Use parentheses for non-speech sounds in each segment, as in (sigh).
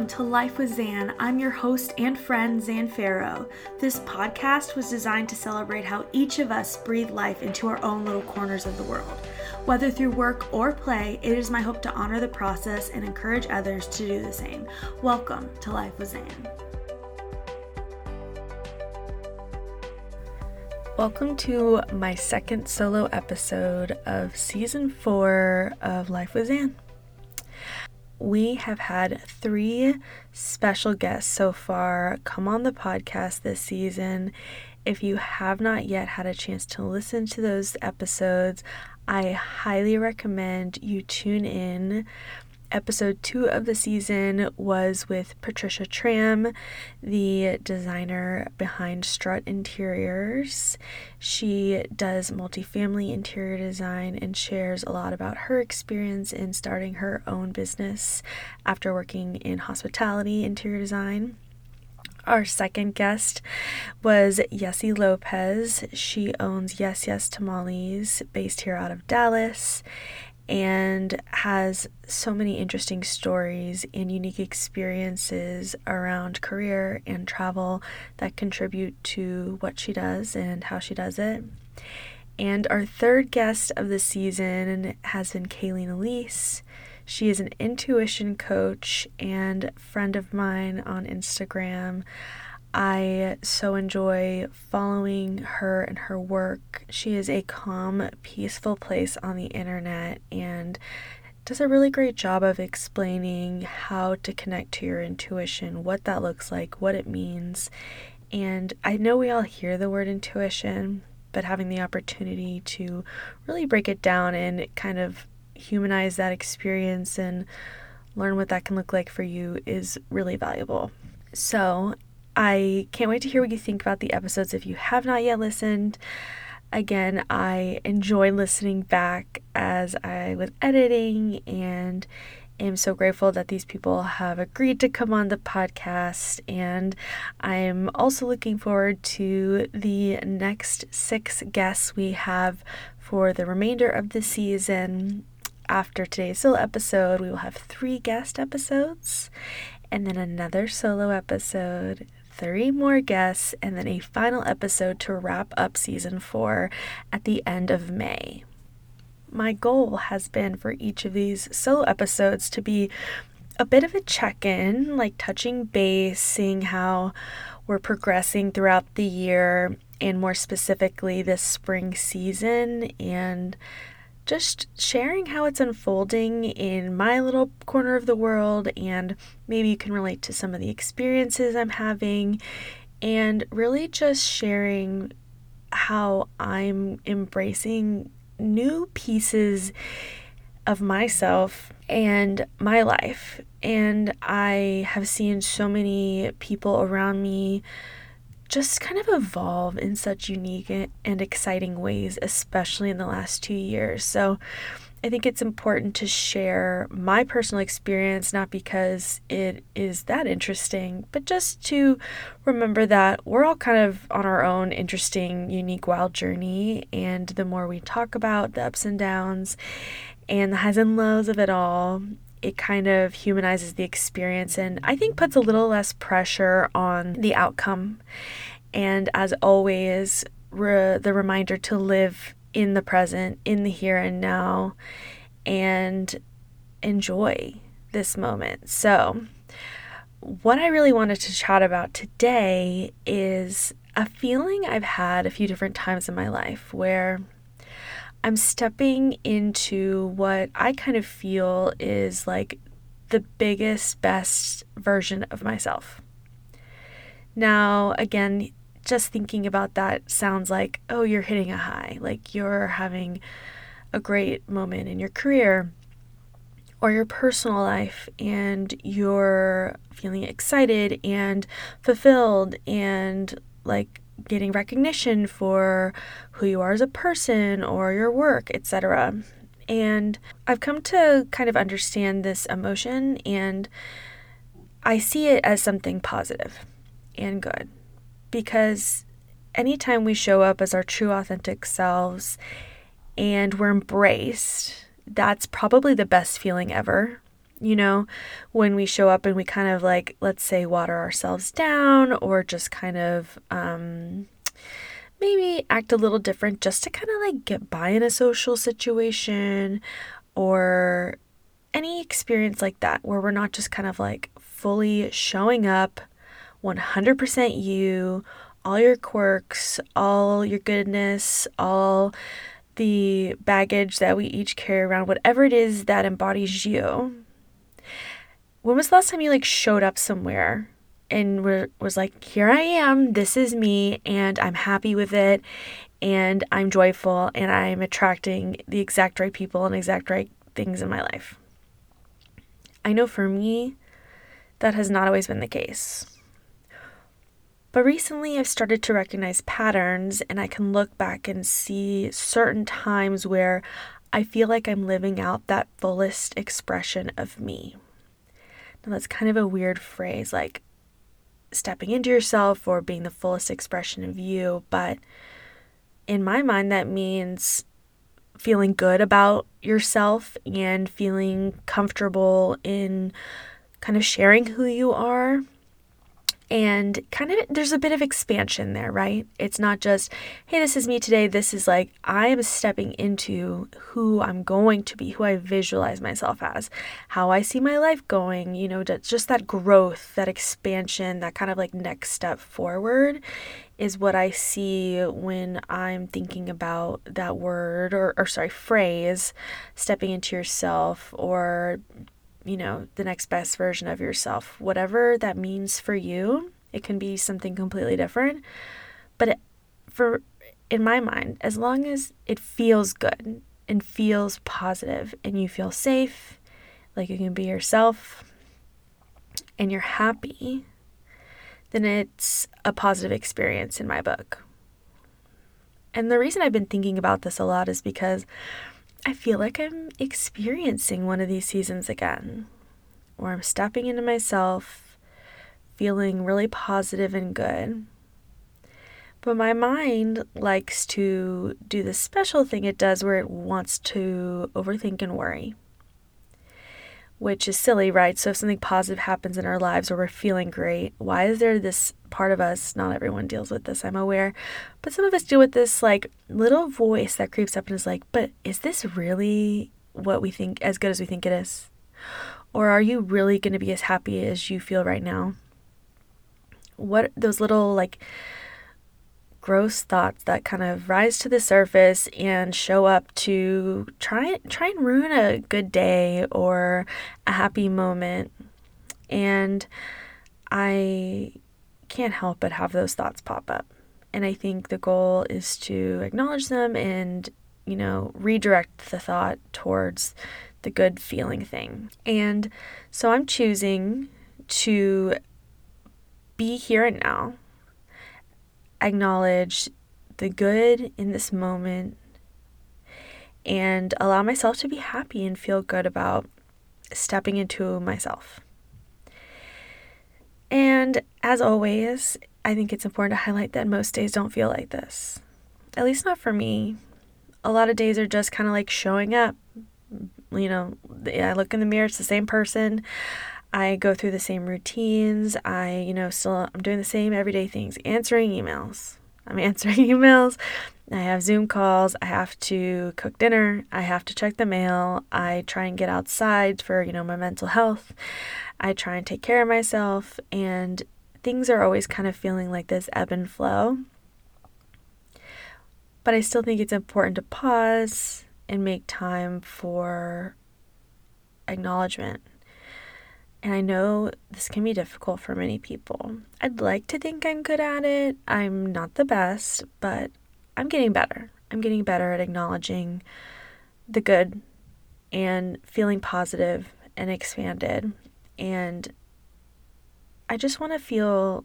Welcome to Life with Zan. I'm your host and friend, Zan Farrow. This podcast was designed to celebrate how each of us breathe life into our own little corners of the world. Whether through work or play, it is my hope to honor the process and encourage others to do the same. Welcome to Life with Zan. Welcome to my second solo episode of season four of Life with Zan. We have had three special guests so far come on the podcast this season. If you have not yet had a chance to listen to those episodes, I highly recommend you tune in episode two of the season was with Patricia Tram, the designer behind Strut Interiors. She does multifamily interior design and shares a lot about her experience in starting her own business after working in hospitality interior design. Our second guest was Yessie Lopez. She owns Yes Yes Tamales, based here out of Dallas and has so many interesting stories and unique experiences around career and travel that contribute to what she does and how she does it. And our third guest of the season has been Kayleen Elise. She is an intuition coach and friend of mine on Instagram. I so enjoy following her and her work. She is a calm, peaceful place on the internet and does a really great job of explaining how to connect to your intuition, what that looks like, what it means. And I know we all hear the word intuition, but having the opportunity to really break it down and kind of humanize that experience and learn what that can look like for you is really valuable. So, I can't wait to hear what you think about the episodes if you have not yet listened. Again, I enjoy listening back as I was editing and am so grateful that these people have agreed to come on the podcast. And I'm also looking forward to the next six guests we have for the remainder of the season. After today's solo episode, we will have three guest episodes and then another solo episode three more guests, and then a final episode to wrap up season four at the end of May. My goal has been for each of these solo episodes to be a bit of a check in, like touching base, seeing how we're progressing throughout the year, and more specifically this spring season, and just sharing how it's unfolding in my little corner of the world, and maybe you can relate to some of the experiences I'm having, and really just sharing how I'm embracing new pieces of myself and my life. And I have seen so many people around me just kind of evolve in such unique and exciting ways, especially in the last two years. So I think it's important to share my personal experience, not because it is that interesting, but just to remember that we're all kind of on our own interesting, unique, wild journey. And the more we talk about the ups and downs and the highs and lows of it all, it kind of humanizes the experience and I think puts a little less pressure on the outcome. And as always, re- the reminder to live in the present, in the here and now, and enjoy this moment. So, what I really wanted to chat about today is a feeling I've had a few different times in my life where I'm stepping into what I kind of feel is like the biggest, best version of myself. Now, again, just thinking about that sounds like, oh, you're hitting a high, like you're having a great moment in your career or your personal life and you're feeling excited and fulfilled and like getting recognition for who you are as a person or your work, etc. And I've come to kind of understand this emotion and I see it as something positive and good because anytime we show up as our true authentic selves and we're embraced, that's probably the best feeling ever. You know, when we show up and we kind of like, let's say, water ourselves down or just kind of um, maybe act a little different just to kind of like get by in a social situation or any experience like that where we're not just kind of like fully showing up 100% you, all your quirks, all your goodness, all the baggage that we each carry around, whatever it is that embodies you. When was the last time you like showed up somewhere and were, was like, here I am, this is me, and I'm happy with it, and I'm joyful, and I'm attracting the exact right people and exact right things in my life? I know for me, that has not always been the case. But recently, I've started to recognize patterns, and I can look back and see certain times where I feel like I'm living out that fullest expression of me. Now, that's kind of a weird phrase, like stepping into yourself or being the fullest expression of you, but in my mind, that means feeling good about yourself and feeling comfortable in kind of sharing who you are and kind of there's a bit of expansion there, right? It's not just, hey, this is me today. This is like, I am stepping into who I'm going to be, who I visualize myself as, how I see my life going, you know, just that growth, that expansion, that kind of like next step forward is what I see when I'm thinking about that word or, or sorry, phrase, stepping into yourself or you know, the next best version of yourself. Whatever that means for you, it can be something completely different. But it, for in my mind, as long as it feels good and feels positive and you feel safe, like you can be yourself and you're happy, then it's a positive experience in my book. And the reason I've been thinking about this a lot is because I feel like I'm experiencing one of these seasons again, where I'm stepping into myself, feeling really positive and good. But my mind likes to do the special thing it does where it wants to overthink and worry which is silly, right? So if something positive happens in our lives or we're feeling great, why is there this part of us? Not everyone deals with this, I'm aware, but some of us deal with this like little voice that creeps up and is like, but is this really what we think as good as we think it is? Or are you really going to be as happy as you feel right now? What those little like gross thoughts that kind of rise to the surface and show up to try try and ruin a good day or a happy moment. And I can't help but have those thoughts pop up. And I think the goal is to acknowledge them and, you know, redirect the thought towards the good feeling thing. And so I'm choosing to be here and now acknowledge the good in this moment and allow myself to be happy and feel good about stepping into myself. And as always, I think it's important to highlight that most days don't feel like this. At least not for me. A lot of days are just kind of like showing up. You know, I look in the mirror, it's the same person. I go through the same routines. I, you know, still I'm doing the same everyday things, answering emails. I'm (laughs) answering emails. I have Zoom calls. I have to cook dinner. I have to check the mail. I try and get outside for, you know, my mental health. I try and take care of myself and things are always kind of feeling like this ebb and flow. But I still think it's important to pause and make time for acknowledgement and I know this can be difficult for many people. I'd like to think I'm good at it. I'm not the best, but I'm getting better. I'm getting better at acknowledging the good and feeling positive and expanded. And I just want to feel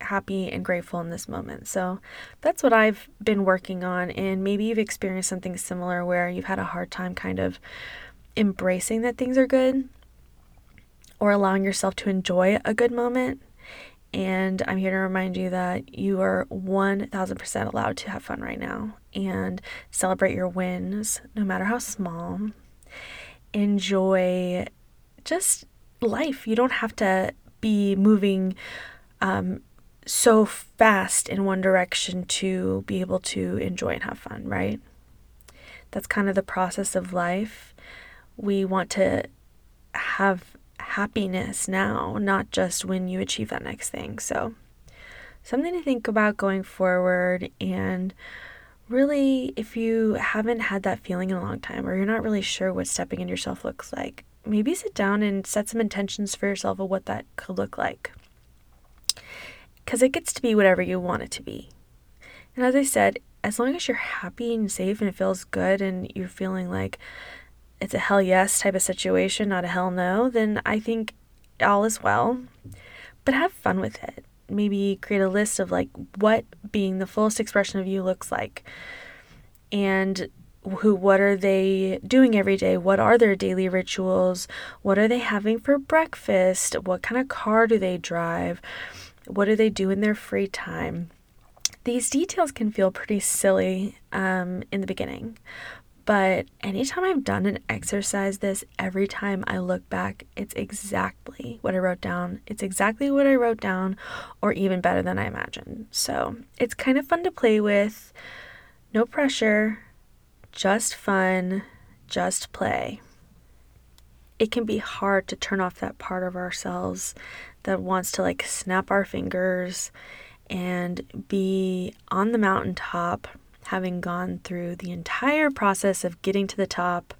happy and grateful in this moment. So that's what I've been working on. And maybe you've experienced something similar where you've had a hard time kind of embracing that things are good or allowing yourself to enjoy a good moment. And I'm here to remind you that you are 1000% allowed to have fun right now and celebrate your wins, no matter how small. Enjoy just life. You don't have to be moving um, so fast in one direction to be able to enjoy and have fun, right? That's kind of the process of life. We want to have happiness now, not just when you achieve that next thing. So, something to think about going forward. And really, if you haven't had that feeling in a long time, or you're not really sure what stepping in yourself looks like, maybe sit down and set some intentions for yourself of what that could look like. Because it gets to be whatever you want it to be. And as I said, as long as you're happy and safe and it feels good and you're feeling like it's a hell yes type of situation, not a hell no, then I think all is well. But have fun with it. Maybe create a list of like what being the fullest expression of you looks like. And who what are they doing every day what are their daily rituals what are they having for breakfast what kind of car do they drive what do they do in their free time these details can feel pretty silly um, in the beginning but anytime I've done an exercise this, every time I look back, it's exactly what I wrote down. It's exactly what I wrote down, or even better than I imagined. So it's kind of fun to play with. No pressure, just fun, just play. It can be hard to turn off that part of ourselves that wants to like snap our fingers and be on the mountaintop, having gone through the entire process of getting to the top,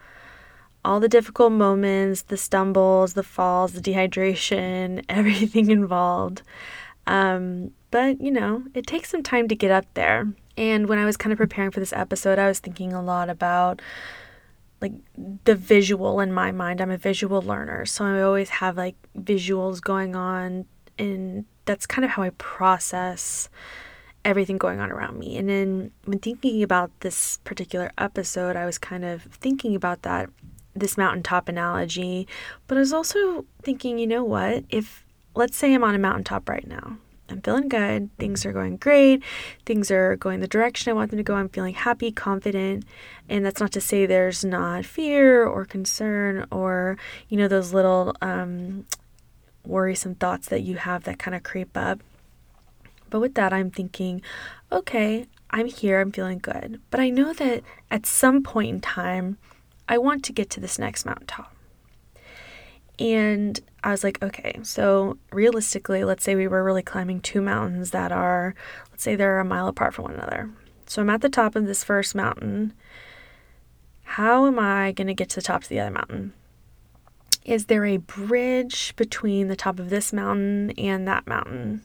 all the difficult moments, the stumbles, the falls, the dehydration, (laughs) everything involved. Um, but you know, it takes some time to get up there. And when I was kind of preparing for this episode, I was thinking a lot about like the visual in my mind. I'm a visual learner, so I always have like visuals going on, and that's kind of how I process everything going on around me. And then when thinking about this particular episode, I was kind of thinking about that this mountaintop analogy, but I was also thinking, you know what? If let's say I'm on a mountaintop right now I'm feeling good. Things are going great. Things are going the direction I want them to go. I'm feeling happy, confident. And that's not to say there's not fear or concern or, you know, those little um, worrisome thoughts that you have that kind of creep up. But with that, I'm thinking, okay, I'm here. I'm feeling good. But I know that at some point in time, I want to get to this next mountaintop. And I was like, okay, so realistically, let's say we were really climbing two mountains that are, let's say they're a mile apart from one another. So I'm at the top of this first mountain. How am I going to get to the top of the other mountain? Is there a bridge between the top of this mountain and that mountain?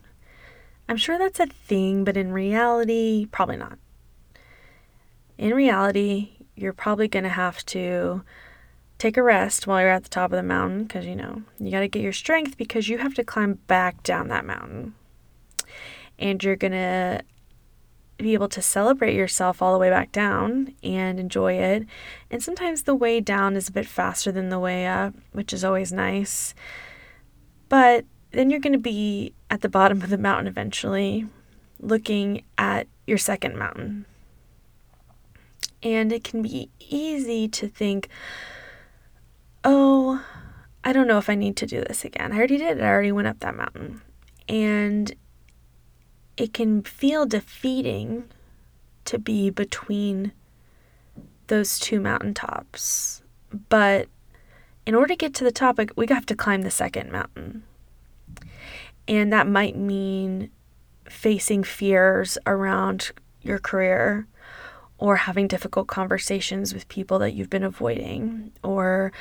I'm sure that's a thing, but in reality, probably not. In reality, you're probably going to have to take a rest while you're at the top of the mountain because you know you got to get your strength because you have to climb back down that mountain. And you're going to be able to celebrate yourself all the way back down and enjoy it. And sometimes the way down is a bit faster than the way up which is always nice. But then you're going to be at the bottom of the mountain eventually looking at your second mountain. And it can be easy to think oh, I don't know if I need to do this again. I already did I already went up that mountain. And it can feel defeating to be between those two mountaintops. But in order to get to the top, we have to climb the second mountain. And that might mean facing fears around your career or having difficult conversations with people that you've been avoiding, or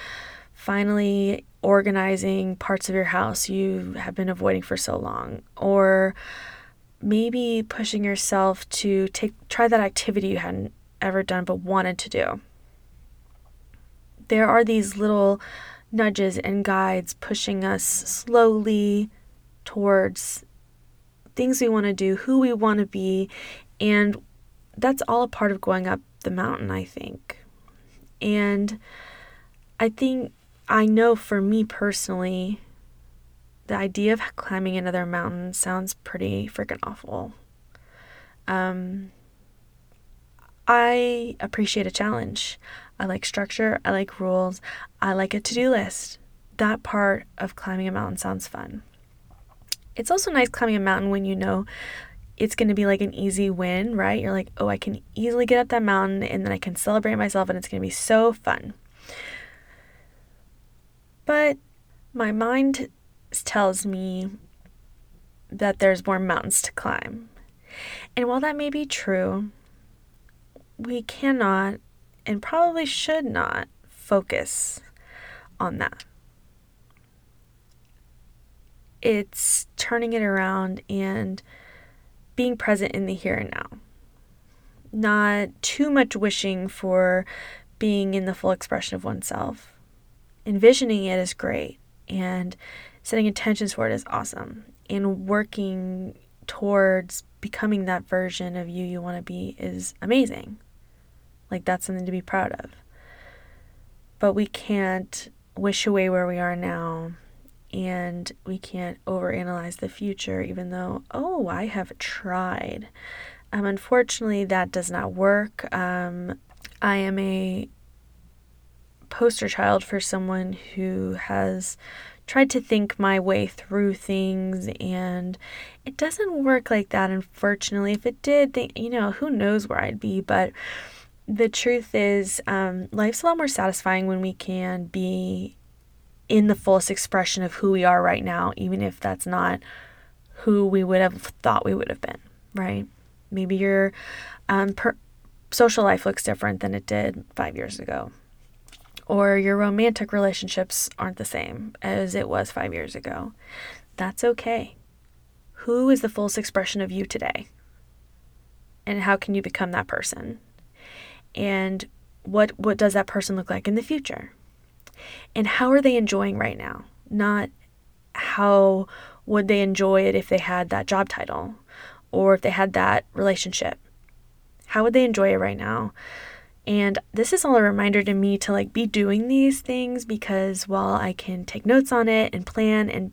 finally organizing parts of your house you have been avoiding for so long, or maybe pushing yourself to take try that activity you hadn't ever done but wanted to do. There are these little nudges and guides pushing us slowly towards things we want to do, who we want to be, and that's all a part of going up the mountain, I think. And I think I know for me personally, the idea of climbing another mountain sounds pretty freaking awful. Um, I appreciate a challenge. I like structure, I like rules, I like a to do list. that part of climbing a mountain sounds fun. It's also nice climbing a mountain when you know it's going to be like an easy win, right? You're like, oh, I can easily get up that mountain and then I can celebrate myself and it's going to be so fun. But my mind tells me that there's more mountains to climb. And while that may be true, we cannot and probably should not focus on that. It's turning it around and being present in the here and now. Not too much wishing for being in the full expression of oneself. Envisioning it is great, and setting intentions for it is awesome. And working towards becoming that version of you you want to be is amazing. Like, that's something to be proud of. But we can't wish away where we are now and we can't overanalyze the future, even though, oh, I have tried. Um, unfortunately, that does not work. Um, I am a poster child for someone who has tried to think my way through things and it doesn't work like that unfortunately if it did they, you know who knows where i'd be but the truth is um, life's a lot more satisfying when we can be in the fullest expression of who we are right now, even if that's not who we would have thought we would have been, right? Maybe your um, per- social life looks different than it did five years ago, or your romantic relationships aren't the same as it was five years ago. That's okay. Who is the fullest expression of you today? And how can you become that person? And what what does that person look like in the future? And how are they enjoying right now? Not how would they enjoy it if they had that job title or if they had that relationship. How would they enjoy it right now? And this is all a reminder to me to like be doing these things because while I can take notes on it and plan and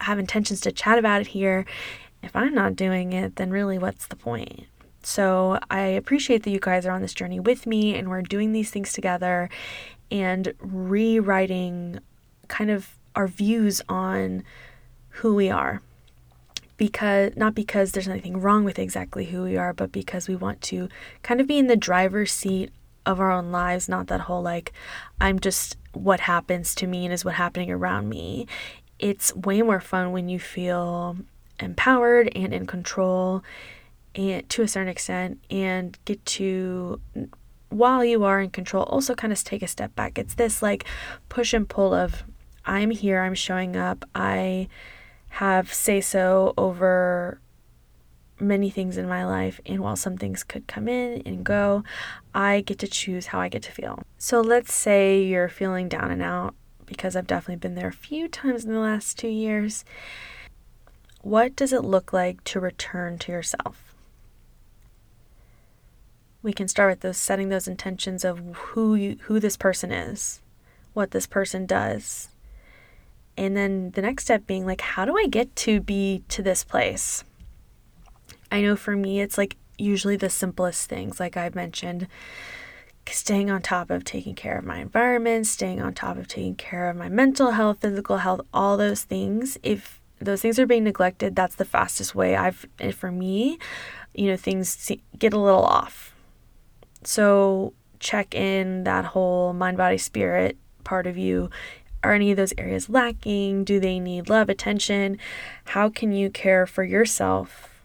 have intentions to chat about it here, if I'm not doing it, then really what's the point? So I appreciate that you guys are on this journey with me and we're doing these things together and rewriting kind of our views on who we are. Because not because there's anything wrong with exactly who we are but because we want to kind of be in the driver's seat of our own lives not that whole like i'm just what happens to me and is what happening around me. It's way more fun when you feel empowered and in control and to a certain extent and get to while you are in control, also kind of take a step back. It's this like push and pull of I'm here, I'm showing up, I have say so over many things in my life, and while some things could come in and go, I get to choose how I get to feel. So let's say you're feeling down and out, because I've definitely been there a few times in the last two years. What does it look like to return to yourself? We can start with those setting those intentions of who you, who this person is, what this person does. And then the next step being like how do I get to be to this place? I know for me it's like usually the simplest things like I've mentioned staying on top of taking care of my environment, staying on top of taking care of my mental health, physical health, all those things. If those things are being neglected, that's the fastest way I've for me, you know, things get a little off so check in that whole mind, body, spirit part of you. Are any of those areas lacking? Do they need love, attention? How can you care for yourself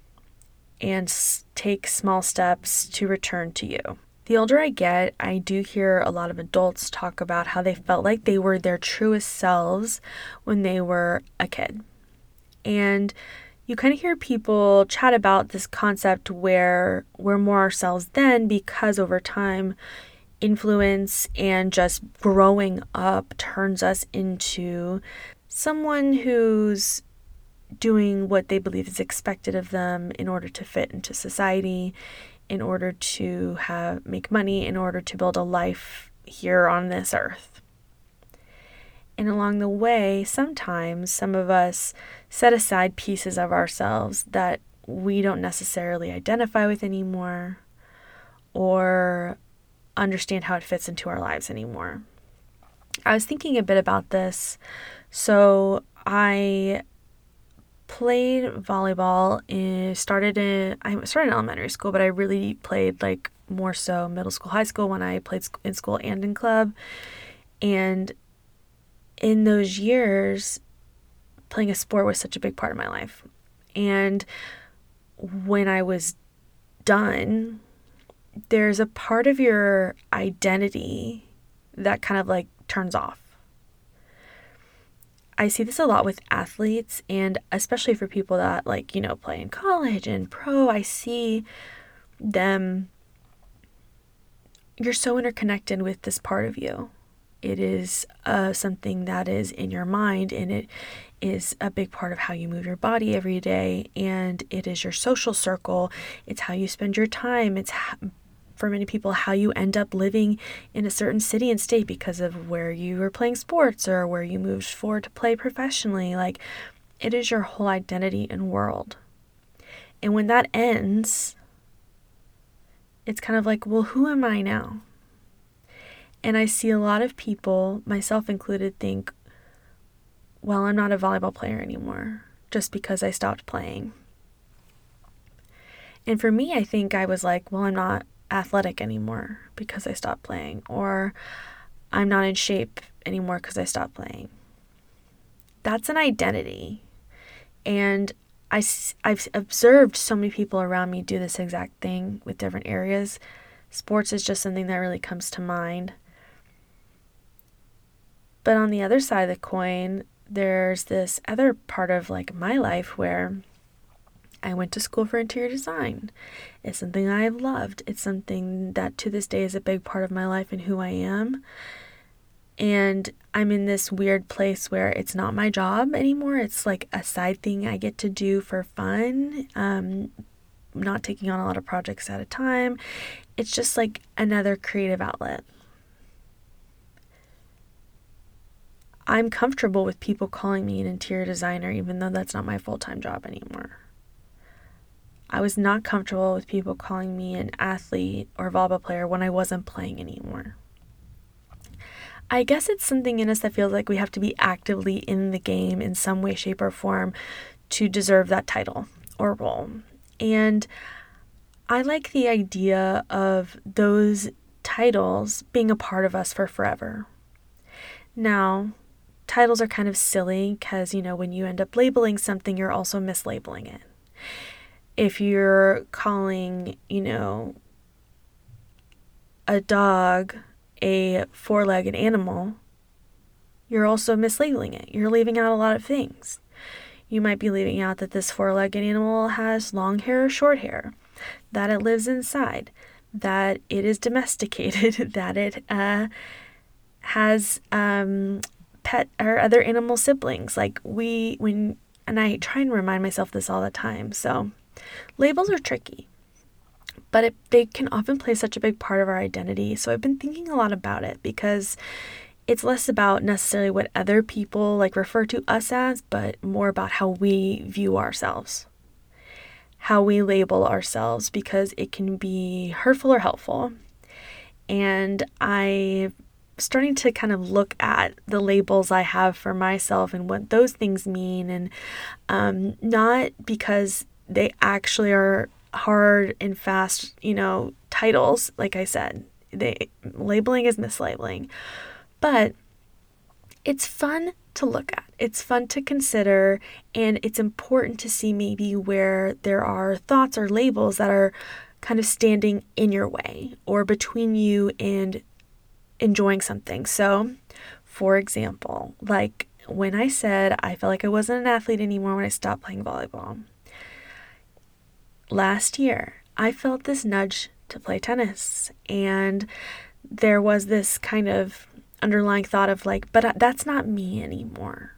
and take small steps to return to you? The older I get, I do hear a lot of adults talk about how they felt like they were their truest selves when they were a kid. And you kind of hear people chat about this concept where we're more ourselves then because over time, influence and just growing up turns us into someone who's doing what they believe is expected of them in order to fit into society, in order to have make money, in order to build a life here on this earth. And along the way, sometimes some of us set aside pieces of ourselves that we don't necessarily identify with anymore or understand how it fits into our lives anymore. I was thinking a bit about this. So I played volleyball and started in I started in elementary school, but I really played like more so middle school, high school when I played in school and in club. And in those years, playing a sport was such a big part of my life. And when I was done, there's a part of your identity that kind of like turns off. I see this a lot with athletes and especially for people that like, you know, play in college and pro, I see them you're so interconnected with this part of you. It is uh, something that is in your mind and it is a big part of how you move your body every day and it is your social circle. It's how you spend your time. It's for many people how you end up living in a certain city and state because of where you were playing sports or where you moved for to play professionally. Like it is your whole identity and world. And when that ends, it's kind of like, well, who am I now? And I see a lot of people, myself included, think, well, I'm not a volleyball player anymore just because I stopped playing. And for me, I think I was like, well, I'm not athletic anymore because I stopped playing, or I'm not in shape anymore because I stopped playing. That's an identity. And I, I've observed so many people around me do this exact thing with different areas. Sports is just something that really comes to mind. But on the other side of the coin, there's this other part of like my life where I went to school for interior design. It's something I've loved. It's something that to this day is a big part of my life and who I am. And I'm in this weird place where it's not my job anymore. It's like a side thing I get to do for fun. Um, not taking on a lot of projects at a time. It's just like another creative outlet. I'm comfortable with people calling me an interior designer, even though that's not my full time job anymore. I was not comfortable with people calling me an athlete or volleyball player when I wasn't playing anymore. I guess it's something in us that feels like we have to be actively in the game in some way, shape, or form to deserve that title or role. And I like the idea of those titles being a part of us for forever. Now, titles are kind of silly because, you know, when you end up labeling something, you're also mislabeling it if you're calling, you know, a dog a four legged animal, you're also mislabeling it. You're leaving out a lot of things. You might be leaving out that this four legged animal has long hair or short hair, that it lives inside, that it is domesticated, (laughs) that it uh, has um, pet or other animal siblings. Like we, when, and I try and remind myself this all the time. So, Labels are tricky, but it, they can often play such a big part of our identity. So I've been thinking a lot about it because it's less about necessarily what other people like refer to us as, but more about how we view ourselves, how we label ourselves, because it can be hurtful or helpful. And I starting to kind of look at the labels I have for myself and what those things mean, and um, not because they actually are hard and fast, you know, titles, like I said. They labeling is mislabeling. But it's fun to look at. It's fun to consider and it's important to see maybe where there are thoughts or labels that are kind of standing in your way or between you and enjoying something. So, for example, like when I said I felt like I wasn't an athlete anymore when I stopped playing volleyball last year, I felt this nudge to play tennis. And there was this kind of underlying thought of like, but uh, that's not me anymore.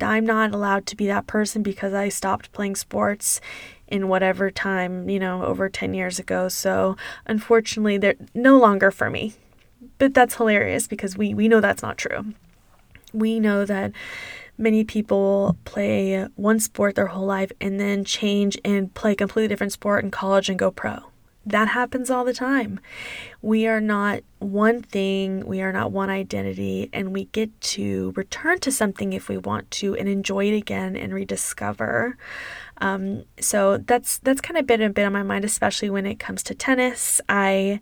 I'm not allowed to be that person because I stopped playing sports in whatever time, you know, over 10 years ago. So unfortunately, they're no longer for me. But that's hilarious because we, we know that's not true. We know that many people play one sport their whole life and then change and play a completely different sport in college and go pro. That happens all the time. We are not one thing, we are not one identity, and we get to return to something if we want to and enjoy it again and rediscover. Um, so that's that's kind of been a bit on my mind, especially when it comes to tennis. I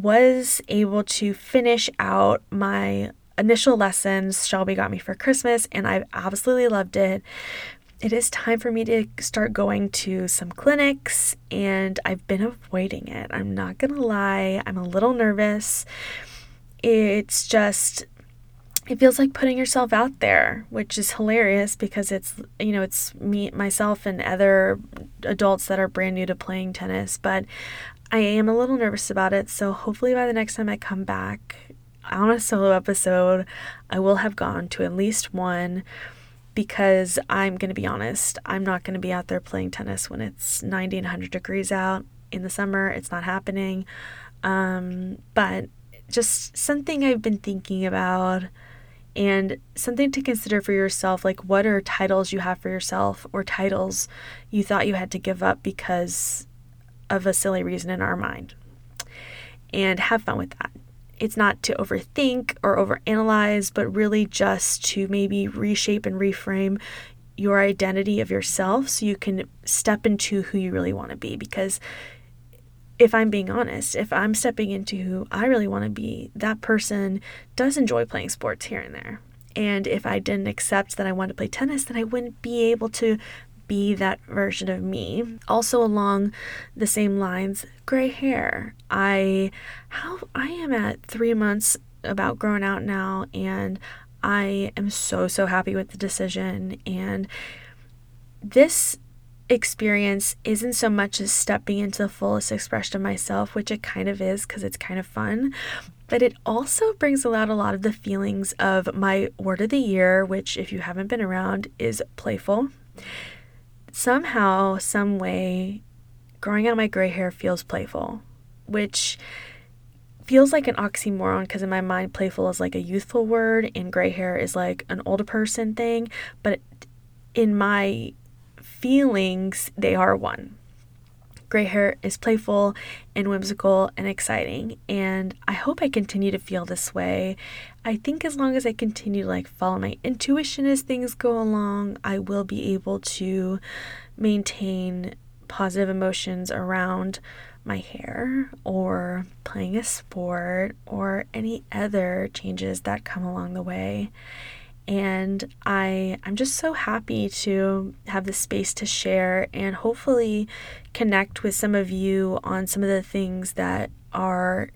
was able to finish out my initial lessons Shelby got me for Christmas, and I've absolutely loved it it is time for me to start going to some clinics, and I've been avoiding it. I'm not gonna lie, I'm a little nervous. It's just, it feels like putting yourself out there, which is hilarious because it's, you know, it's me, myself, and other adults that are brand new to playing tennis. But I am a little nervous about it. So hopefully by the next time I come back on a solo episode, I will have gone to at least one because I'm going to be honest, I'm not going to be out there playing tennis when it's 90 and 100 degrees out in the summer. It's not happening. Um, but just something I've been thinking about and something to consider for yourself like what are titles you have for yourself or titles you thought you had to give up because of a silly reason in our mind and have fun with that it's not to overthink or overanalyze, but really just to maybe reshape and reframe your identity of yourself so you can step into who you really want to be. Because if I'm being honest, if I'm stepping into who I really want to be, that person does enjoy playing sports here and there. And if I didn't accept that I wanted to play tennis, then I wouldn't be able to be that version of me. Also along the same lines, gray hair. I how I am at 3 months about growing out now and I am so so happy with the decision and this experience isn't so much as stepping into the fullest expression of myself, which it kind of is because it's kind of fun, but it also brings out a lot of the feelings of my word of the year, which, if you haven't been around, is playful somehow, some way, growing out my gray hair feels playful, which feels like an oxymoron because in my mind, playful is like a youthful word and gray hair is like an older person thing. But in my feelings, they are one. Gray hair is playful and whimsical and exciting, and I hope I continue to feel this way. I think as long as I continue to like follow my intuition as things go along, I will be able to maintain positive emotions around my hair or playing a sport or any other changes that come along the way and I I'm just so happy to have the space to share and hopefully connect with some of you on some of the things that are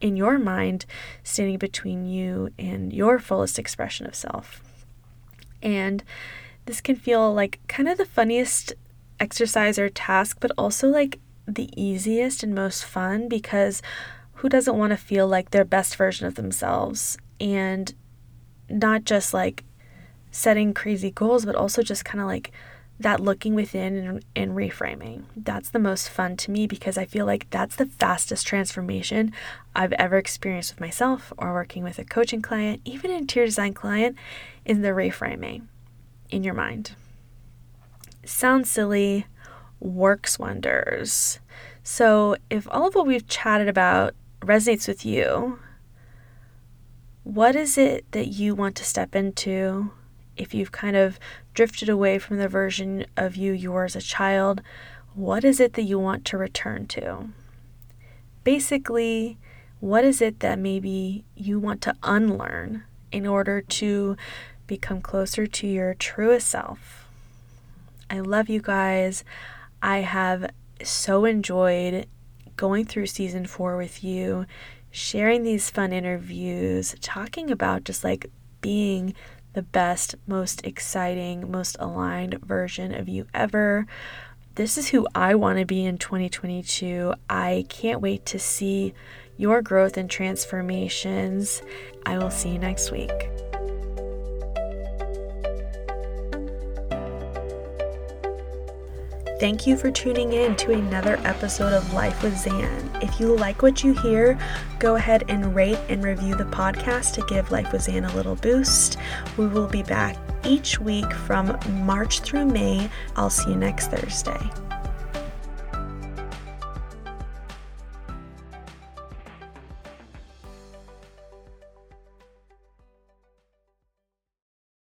in your mind standing between you and your fullest expression of self. And this can feel like kind of the funniest exercise or task, but also like the easiest and most fun because who doesn't want to feel like their best version of themselves? And not just like setting crazy goals, but also just kind of like that looking within and, and, reframing. That's the most fun to me because I feel like that's the fastest transformation I've ever experienced with myself or working with a coaching client, even an interior design client, in the reframing in your mind. Sounds silly, works wonders. So, if all of what we've chatted about resonates with you, what is it that you want to step into if you've kind of drifted away from the version of you you were as a child? What is it that you want to return to? Basically, what is it that maybe you want to unlearn in order to become closer to your truest self? I love you guys. I have so enjoyed going through season four with you, sharing these fun interviews, talking about just like being the best, most exciting, most aligned version of you ever. This is who I want to be in 2022. I can't wait to see your growth and transformations. I will see you next week. Thank you for tuning in to another episode of Life with Zan. If you like what you hear, go ahead and rate and review the podcast to give Life with Zan a little boost. We will be back each week from March through May. I'll see you next Thursday.